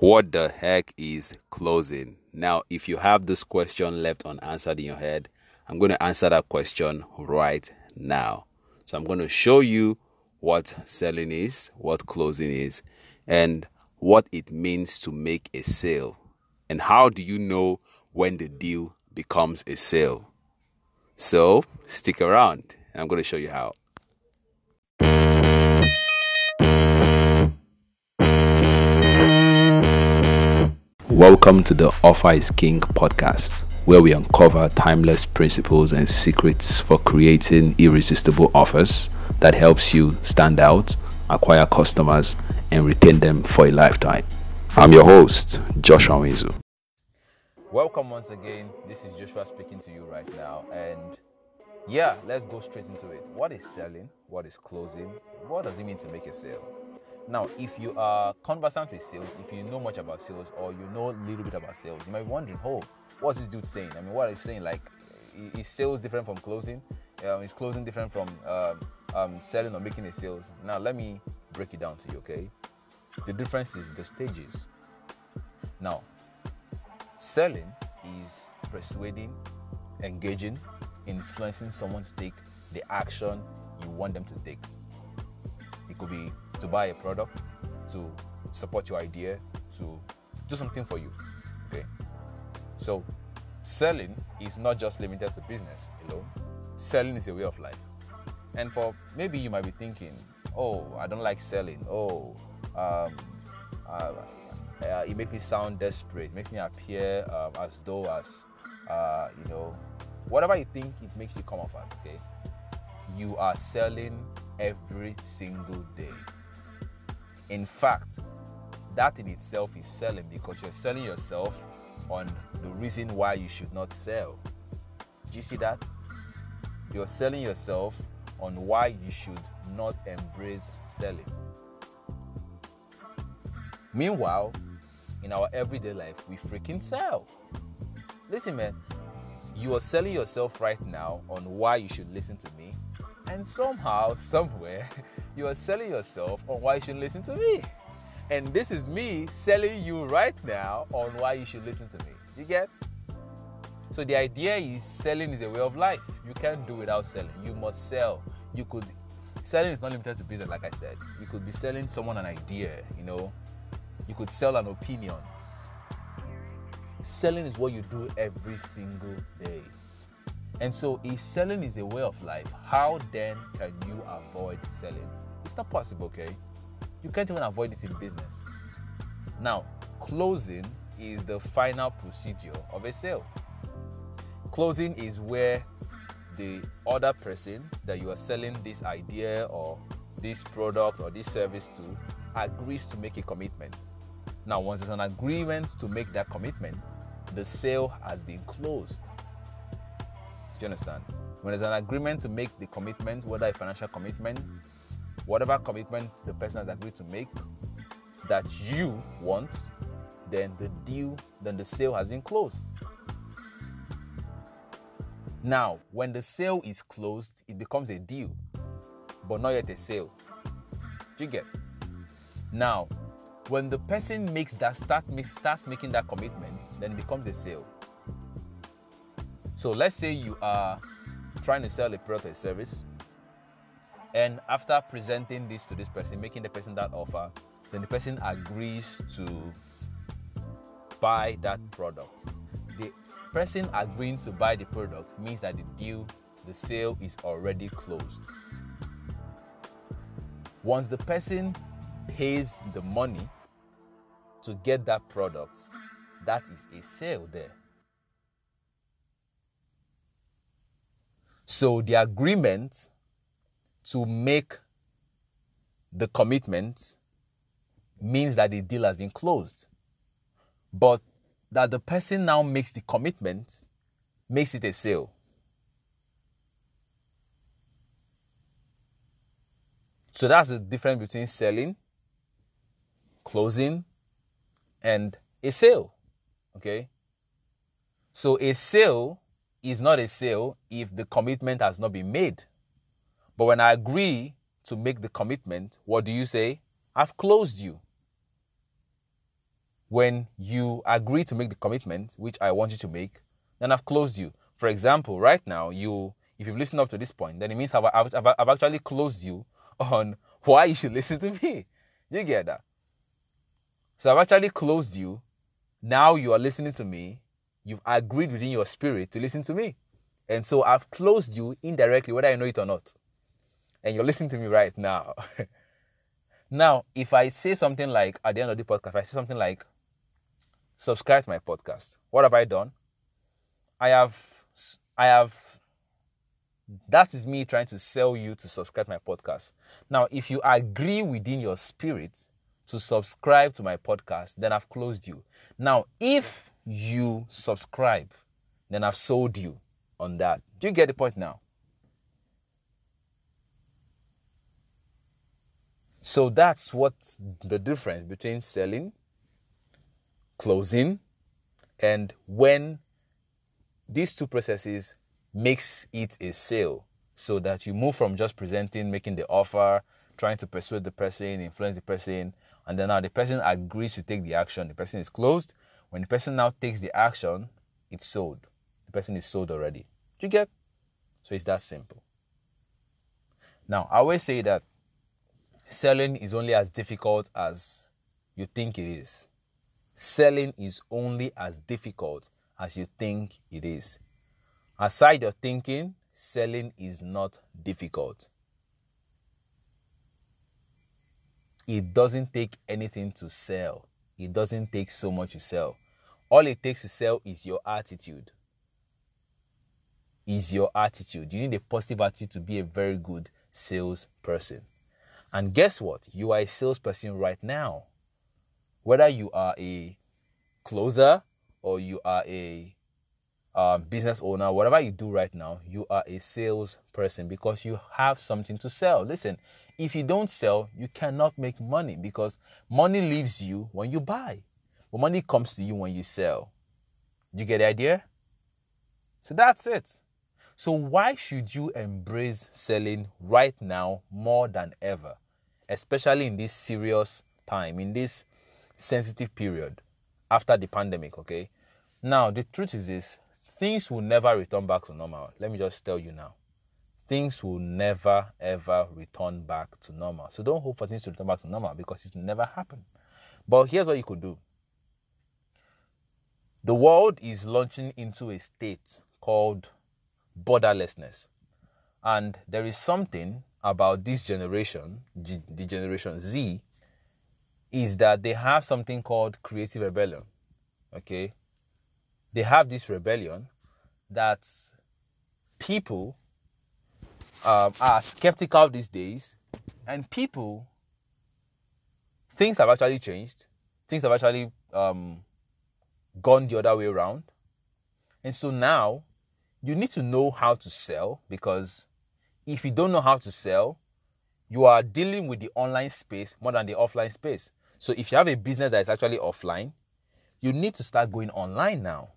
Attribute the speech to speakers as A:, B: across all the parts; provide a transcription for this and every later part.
A: What the heck is closing? Now, if you have this question left unanswered in your head, I'm going to answer that question right now. So, I'm going to show you what selling is, what closing is, and what it means to make a sale. And how do you know when the deal becomes a sale? So, stick around. I'm going to show you how. Welcome to the Offer is King podcast, where we uncover timeless principles and secrets for creating irresistible offers that helps you stand out, acquire customers, and retain them for a lifetime. I'm your host, Joshua Nwizu. Welcome once again. This is Joshua speaking to you right now. And yeah, let's go straight into it. What is selling? What is closing? What does it mean to make a sale? Now, if you are conversant with sales, if you know much about sales or you know a little bit about sales, you might be wondering, oh, what's this dude saying? I mean, what are you saying? Like, is sales different from closing? Um, is closing different from um, um, selling or making a sales? Now, let me break it down to you, okay? The difference is the stages. Now, selling is persuading, engaging, influencing someone to take the action you want them to take. It could be to buy a product, to support your idea, to do something for you. Okay. So selling is not just limited to business alone. Selling is a way of life. And for maybe you might be thinking, oh, I don't like selling. Oh, um, uh, uh, it makes me sound desperate. It makes me appear um, as though as uh, you know, whatever you think it makes you come off as. Okay, you are selling every single day. In fact, that in itself is selling because you're selling yourself on the reason why you should not sell. Do you see that? You're selling yourself on why you should not embrace selling. Meanwhile, in our everyday life, we freaking sell. Listen, man, you are selling yourself right now on why you should listen to me, and somehow, somewhere, you are selling yourself on why you should listen to me. And this is me selling you right now on why you should listen to me. You get? So the idea is selling is a way of life. You can't do without selling. You must sell. You could selling is not limited to business, like I said. You could be selling someone an idea, you know. You could sell an opinion. Selling is what you do every single day. And so, if selling is a way of life, how then can you avoid selling? It's not possible, okay? You can't even avoid this in business. Now, closing is the final procedure of a sale. Closing is where the other person that you are selling this idea or this product or this service to agrees to make a commitment. Now, once there's an agreement to make that commitment, the sale has been closed. Do you understand? When there's an agreement to make the commitment, whether a financial commitment, whatever commitment the person has agreed to make that you want, then the deal, then the sale has been closed. Now, when the sale is closed, it becomes a deal, but not yet a sale. Do you get? Now, when the person makes that start makes, starts making that commitment, then it becomes a sale. So let's say you are trying to sell a product or service, and after presenting this to this person, making the person that offer, then the person agrees to buy that product. The person agreeing to buy the product means that the deal, the sale is already closed. Once the person pays the money to get that product, that is a sale there. So the agreement to make the commitment means that the deal has been closed. But that the person now makes the commitment makes it a sale. So that's the difference between selling, closing, and a sale. Okay? So a sale is not a sale if the commitment has not been made. But when I agree to make the commitment, what do you say? I've closed you. when you agree to make the commitment, which I want you to make, then I've closed you. For example, right now, you if you've listened up to this point, then it means I've, I've, I've actually closed you on why you should listen to me. Do you get that? So I've actually closed you. Now you are listening to me. You've agreed within your spirit to listen to me. And so I've closed you indirectly, whether I know it or not. And you're listening to me right now. now, if I say something like at the end of the podcast, I say something like, subscribe to my podcast, what have I done? I have I have that is me trying to sell you to subscribe to my podcast. Now, if you agree within your spirit to subscribe to my podcast, then I've closed you. Now, if you subscribe, then I've sold you on that. Do you get the point now? So that's what the difference between selling, closing, and when these two processes makes it a sale so that you move from just presenting, making the offer, trying to persuade the person, influence the person, and then now the person agrees to take the action. The person is closed. When the person now takes the action, it's sold. The person is sold already. Do you get? So it's that simple. Now, I always say that selling is only as difficult as you think it is. Selling is only as difficult as you think it is. Aside your thinking, selling is not difficult. It doesn't take anything to sell. It doesn't take so much to sell. All it takes to sell is your attitude. Is your attitude. You need a positive attitude to be a very good salesperson. And guess what? You are a salesperson right now. Whether you are a closer or you are a um, business owner, whatever you do right now, you are a salesperson because you have something to sell. Listen, if you don't sell, you cannot make money because money leaves you when you buy, but money comes to you when you sell. Do you get the idea? So that's it. So, why should you embrace selling right now more than ever, especially in this serious time, in this sensitive period after the pandemic? Okay. Now, the truth is this things will never return back to normal. Let me just tell you now. Things will never ever return back to normal. So don't hope for things to return back to normal because it will never happen. But here's what you could do. The world is launching into a state called borderlessness. And there is something about this generation, the generation Z, is that they have something called creative rebellion. Okay? they have this rebellion that people um, are skeptical these days, and people things have actually changed. Things have actually um, gone the other way around, and so now you need to know how to sell because if you don't know how to sell, you are dealing with the online space more than the offline space. So if you have a business that is actually offline, you need to start going online now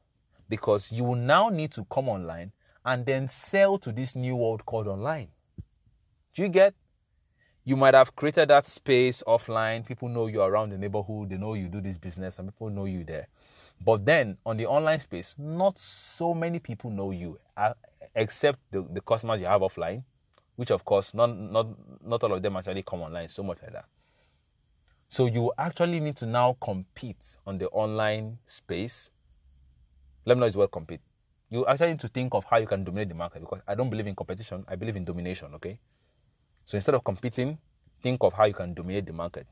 A: because you will now need to come online and then sell to this new world called online. Do you get? You might have created that space offline. People know you around the neighborhood. They know you do this business, and people know you there. But then on the online space, not so many people know you, uh, except the, the customers you have offline, which of course not not not all of them actually come online so much like that. So you actually need to now compete on the online space let me know is well compete. You actually need to think of how you can dominate the market because I don't believe in competition. I believe in domination. Okay. So instead of competing, think of how you can dominate the market.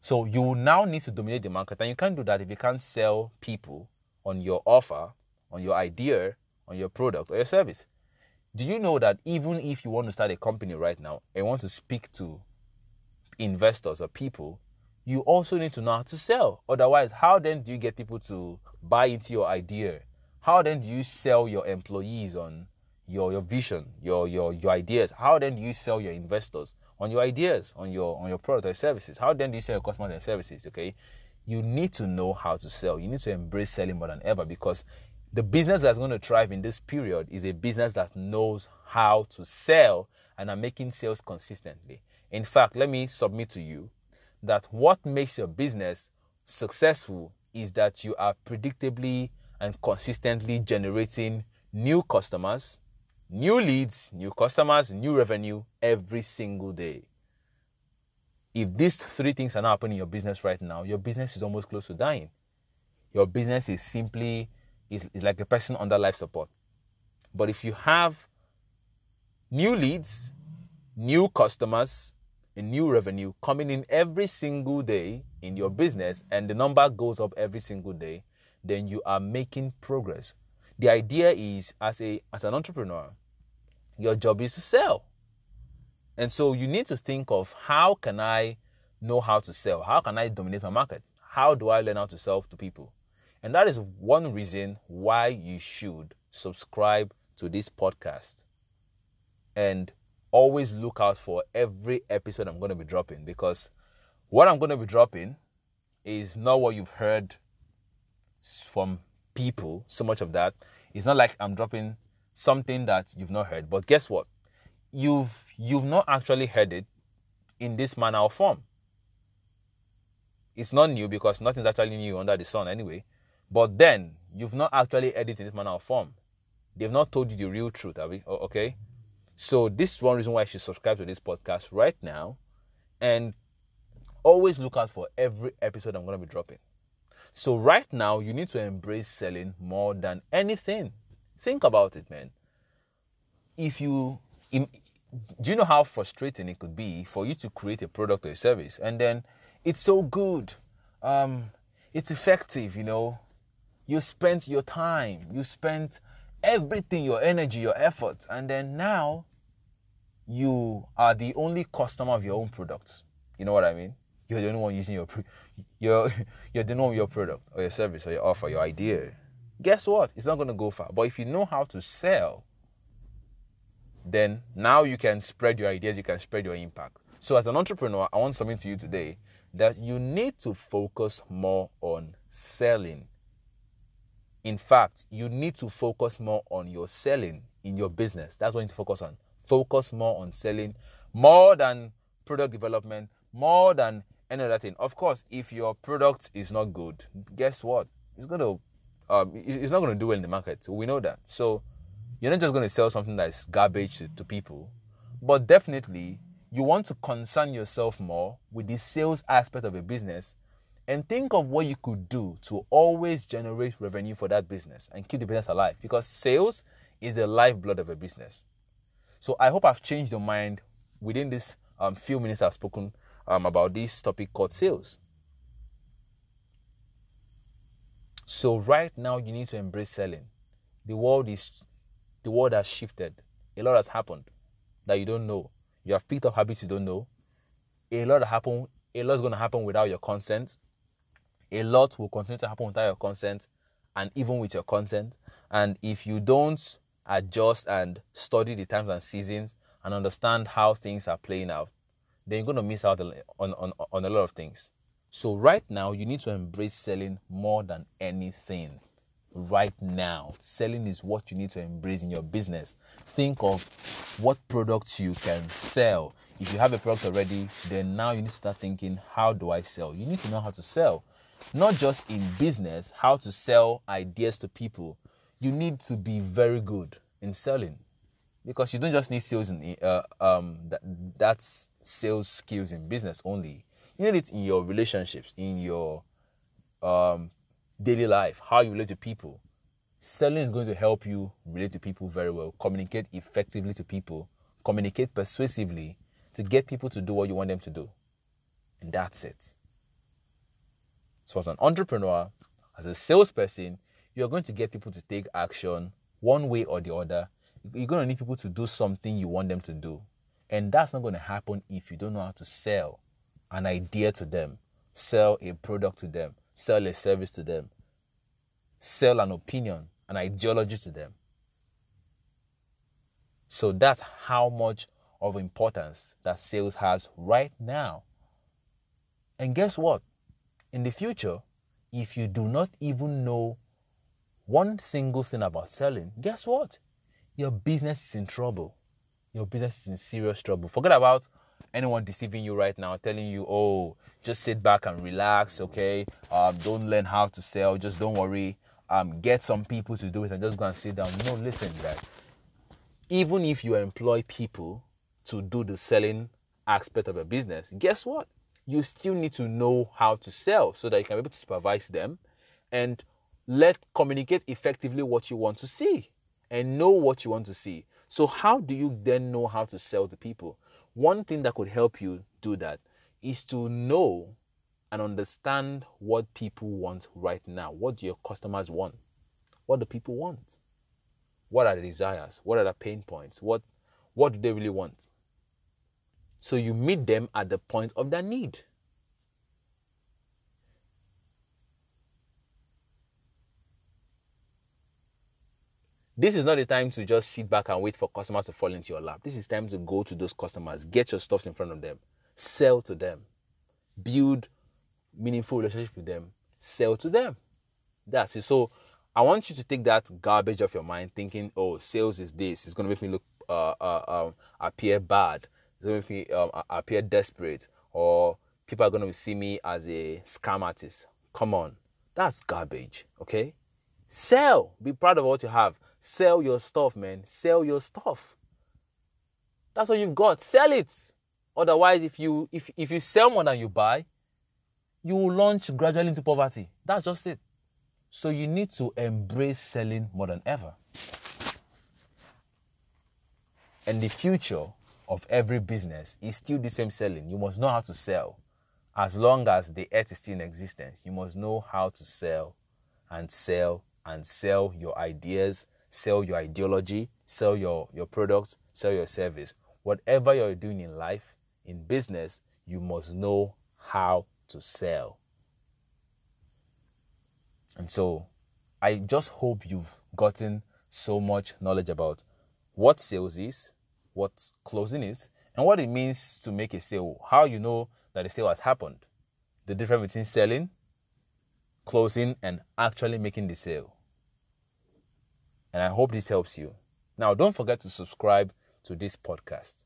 A: So you now need to dominate the market, and you can't do that if you can't sell people on your offer, on your idea, on your product or your service. Do you know that even if you want to start a company right now and want to speak to investors or people, you also need to know how to sell. Otherwise, how then do you get people to buy into your idea? How then do you sell your employees on your, your vision, your, your, your ideas? How then do you sell your investors on your ideas, on your on your product or services? How then do you sell your customers and services? Okay. You need to know how to sell. You need to embrace selling more than ever because the business that's going to thrive in this period is a business that knows how to sell and are making sales consistently. In fact, let me submit to you that what makes your business successful is that you are predictably and consistently generating new customers, new leads, new customers, new revenue every single day. If these three things are not happening in your business right now, your business is almost close to dying. Your business is simply is, is like a person under life support. But if you have new leads, new customers, and new revenue coming in every single day in your business, and the number goes up every single day, then you are making progress. The idea is as a as an entrepreneur, your job is to sell. And so you need to think of how can I know how to sell? How can I dominate my market? How do I learn how to sell to people? And that is one reason why you should subscribe to this podcast and always look out for every episode I'm going to be dropping because what I'm going to be dropping is not what you've heard from people, so much of that. It's not like I'm dropping something that you've not heard, but guess what? You've you've not actually heard it in this manner or form. It's not new because nothing's actually new under the sun anyway. But then you've not actually heard it in this manner or form. They've not told you the real truth, have we? Okay. So this is one reason why you should subscribe to this podcast right now, and always look out for every episode I'm going to be dropping. So right now you need to embrace selling more than anything. Think about it, man. If you do you know how frustrating it could be for you to create a product or a service and then it's so good um, it's effective you know you spent your time you spent everything your energy your effort and then now you are the only customer of your own product. You know what i mean? You're the only one using your you're you're the only one your product or your service or your offer your idea. Guess what? It's not going to go far. But if you know how to sell then now you can spread your ideas, you can spread your impact. So, as an entrepreneur, I want to something to you today that you need to focus more on selling. In fact, you need to focus more on your selling in your business. That's what you need to focus on. Focus more on selling more than product development, more than any other thing. Of course, if your product is not good, guess what? It's going to um, it's not going to do well in the market. We know that. So you're not just going to sell something that's garbage to, to people, but definitely you want to concern yourself more with the sales aspect of a business and think of what you could do to always generate revenue for that business and keep the business alive because sales is the lifeblood of a business. So I hope I've changed your mind within this um, few minutes I've spoken um, about this topic called sales. So right now you need to embrace selling. The world is the world has shifted. A lot has happened that you don't know. You have picked up habits you don't know. A lot happen. A lot's going to happen without your consent. A lot will continue to happen without your consent, and even with your consent. And if you don't adjust and study the times and seasons and understand how things are playing out, then you're going to miss out on, on, on a lot of things. So right now, you need to embrace selling more than anything right now. Selling is what you need to embrace in your business. Think of what products you can sell. If you have a product already, then now you need to start thinking, how do I sell? You need to know how to sell. Not just in business, how to sell ideas to people. You need to be very good in selling because you don't just need sales in uh, um that that's sales skills in business only. You need it in your relationships, in your um daily life, how you relate to people. Selling is going to help you relate to people very well, communicate effectively to people, communicate persuasively to get people to do what you want them to do. And that's it. So, as an entrepreneur, as a salesperson, you're going to get people to take action one way or the other. You're going to need people to do something you want them to do. And that's not going to happen if you don't know how to sell an idea to them, sell a product to them, sell a service to them, sell an opinion, an ideology to them. So that's how much of importance that sales has right now. And guess what? In the future, if you do not even know one single thing about selling, guess what? Your business is in trouble. Your business is in serious trouble. Forget about anyone deceiving you right now, telling you, oh, just sit back and relax, okay? Um, don't learn how to sell, just don't worry. Um, get some people to do it and just go and sit down. No, listen, guys. Even if you employ people to do the selling aspect of your business, guess what? You still need to know how to sell so that you can be able to supervise them and let communicate effectively what you want to see and know what you want to see. So, how do you then know how to sell to people? One thing that could help you do that is to know and understand what people want right now. What do your customers want? What do people want? What are the desires? What are the pain points? What what do they really want? So you meet them at the point of their need. This is not the time to just sit back and wait for customers to fall into your lap. This is time to go to those customers, get your stuff in front of them, sell to them, build meaningful relationship with them, sell to them. That's it. So I want you to take that garbage off your mind, thinking, "Oh, sales is this. It's gonna make me look uh, uh, um, appear bad. It's gonna make me um, appear desperate, or people are gonna see me as a scam artist." Come on, that's garbage. Okay, sell. Be proud of what you have. Sell your stuff, man. Sell your stuff. That's what you've got. Sell it. Otherwise, if you if if you sell more than you buy, you will launch gradually into poverty. That's just it. So you need to embrace selling more than ever. And the future of every business is still the same selling. You must know how to sell. As long as the earth is still in existence, you must know how to sell and sell and sell your ideas, sell your ideology, sell your, your products, sell your service. Whatever you're doing in life, in business, you must know how to sell. And so I just hope you've gotten so much knowledge about what sales is, what closing is, and what it means to make a sale, how you know that a sale has happened, the difference between selling, closing, and actually making the sale. And I hope this helps you. Now, don't forget to subscribe to this podcast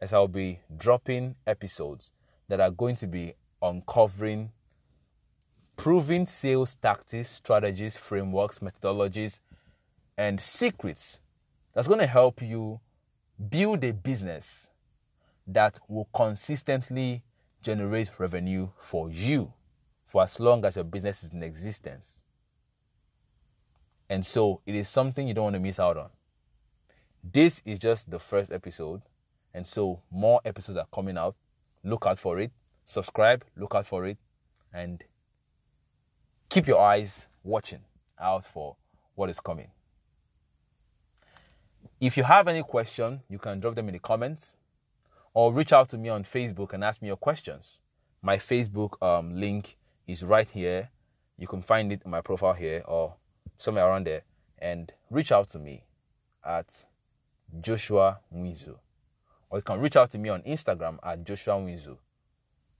A: as I'll be dropping episodes that are going to be uncovering proven sales tactics, strategies, frameworks, methodologies, and secrets that's going to help you build a business that will consistently generate revenue for you for as long as your business is in existence. And so it is something you don't want to miss out on. This is just the first episode, and so more episodes are coming out. Look out for it. Subscribe, look out for it, and keep your eyes watching out for what is coming. If you have any question, you can drop them in the comments or reach out to me on Facebook and ask me your questions. My Facebook um, link is right here. You can find it in my profile here or somewhere around there and reach out to me at Joshua Nwizu. Or you can reach out to me on Instagram at Joshua Nwizu.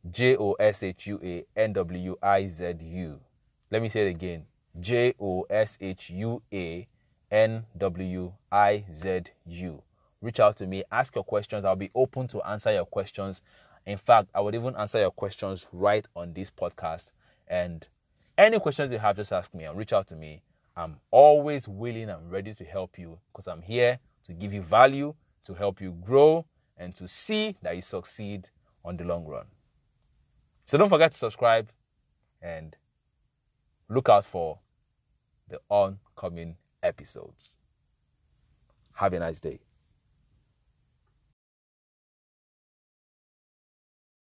A: J O S H U A N W I Z U. Let me say it again J O S H U A N W I Z U. Reach out to me, ask your questions. I'll be open to answer your questions. In fact, I would even answer your questions right on this podcast. And any questions you have, just ask me and reach out to me. I'm always willing and ready to help you because I'm here to give you value, to help you grow, and to see that you succeed on the long run. So don't forget to subscribe and look out for the oncoming episodes. Have a nice day.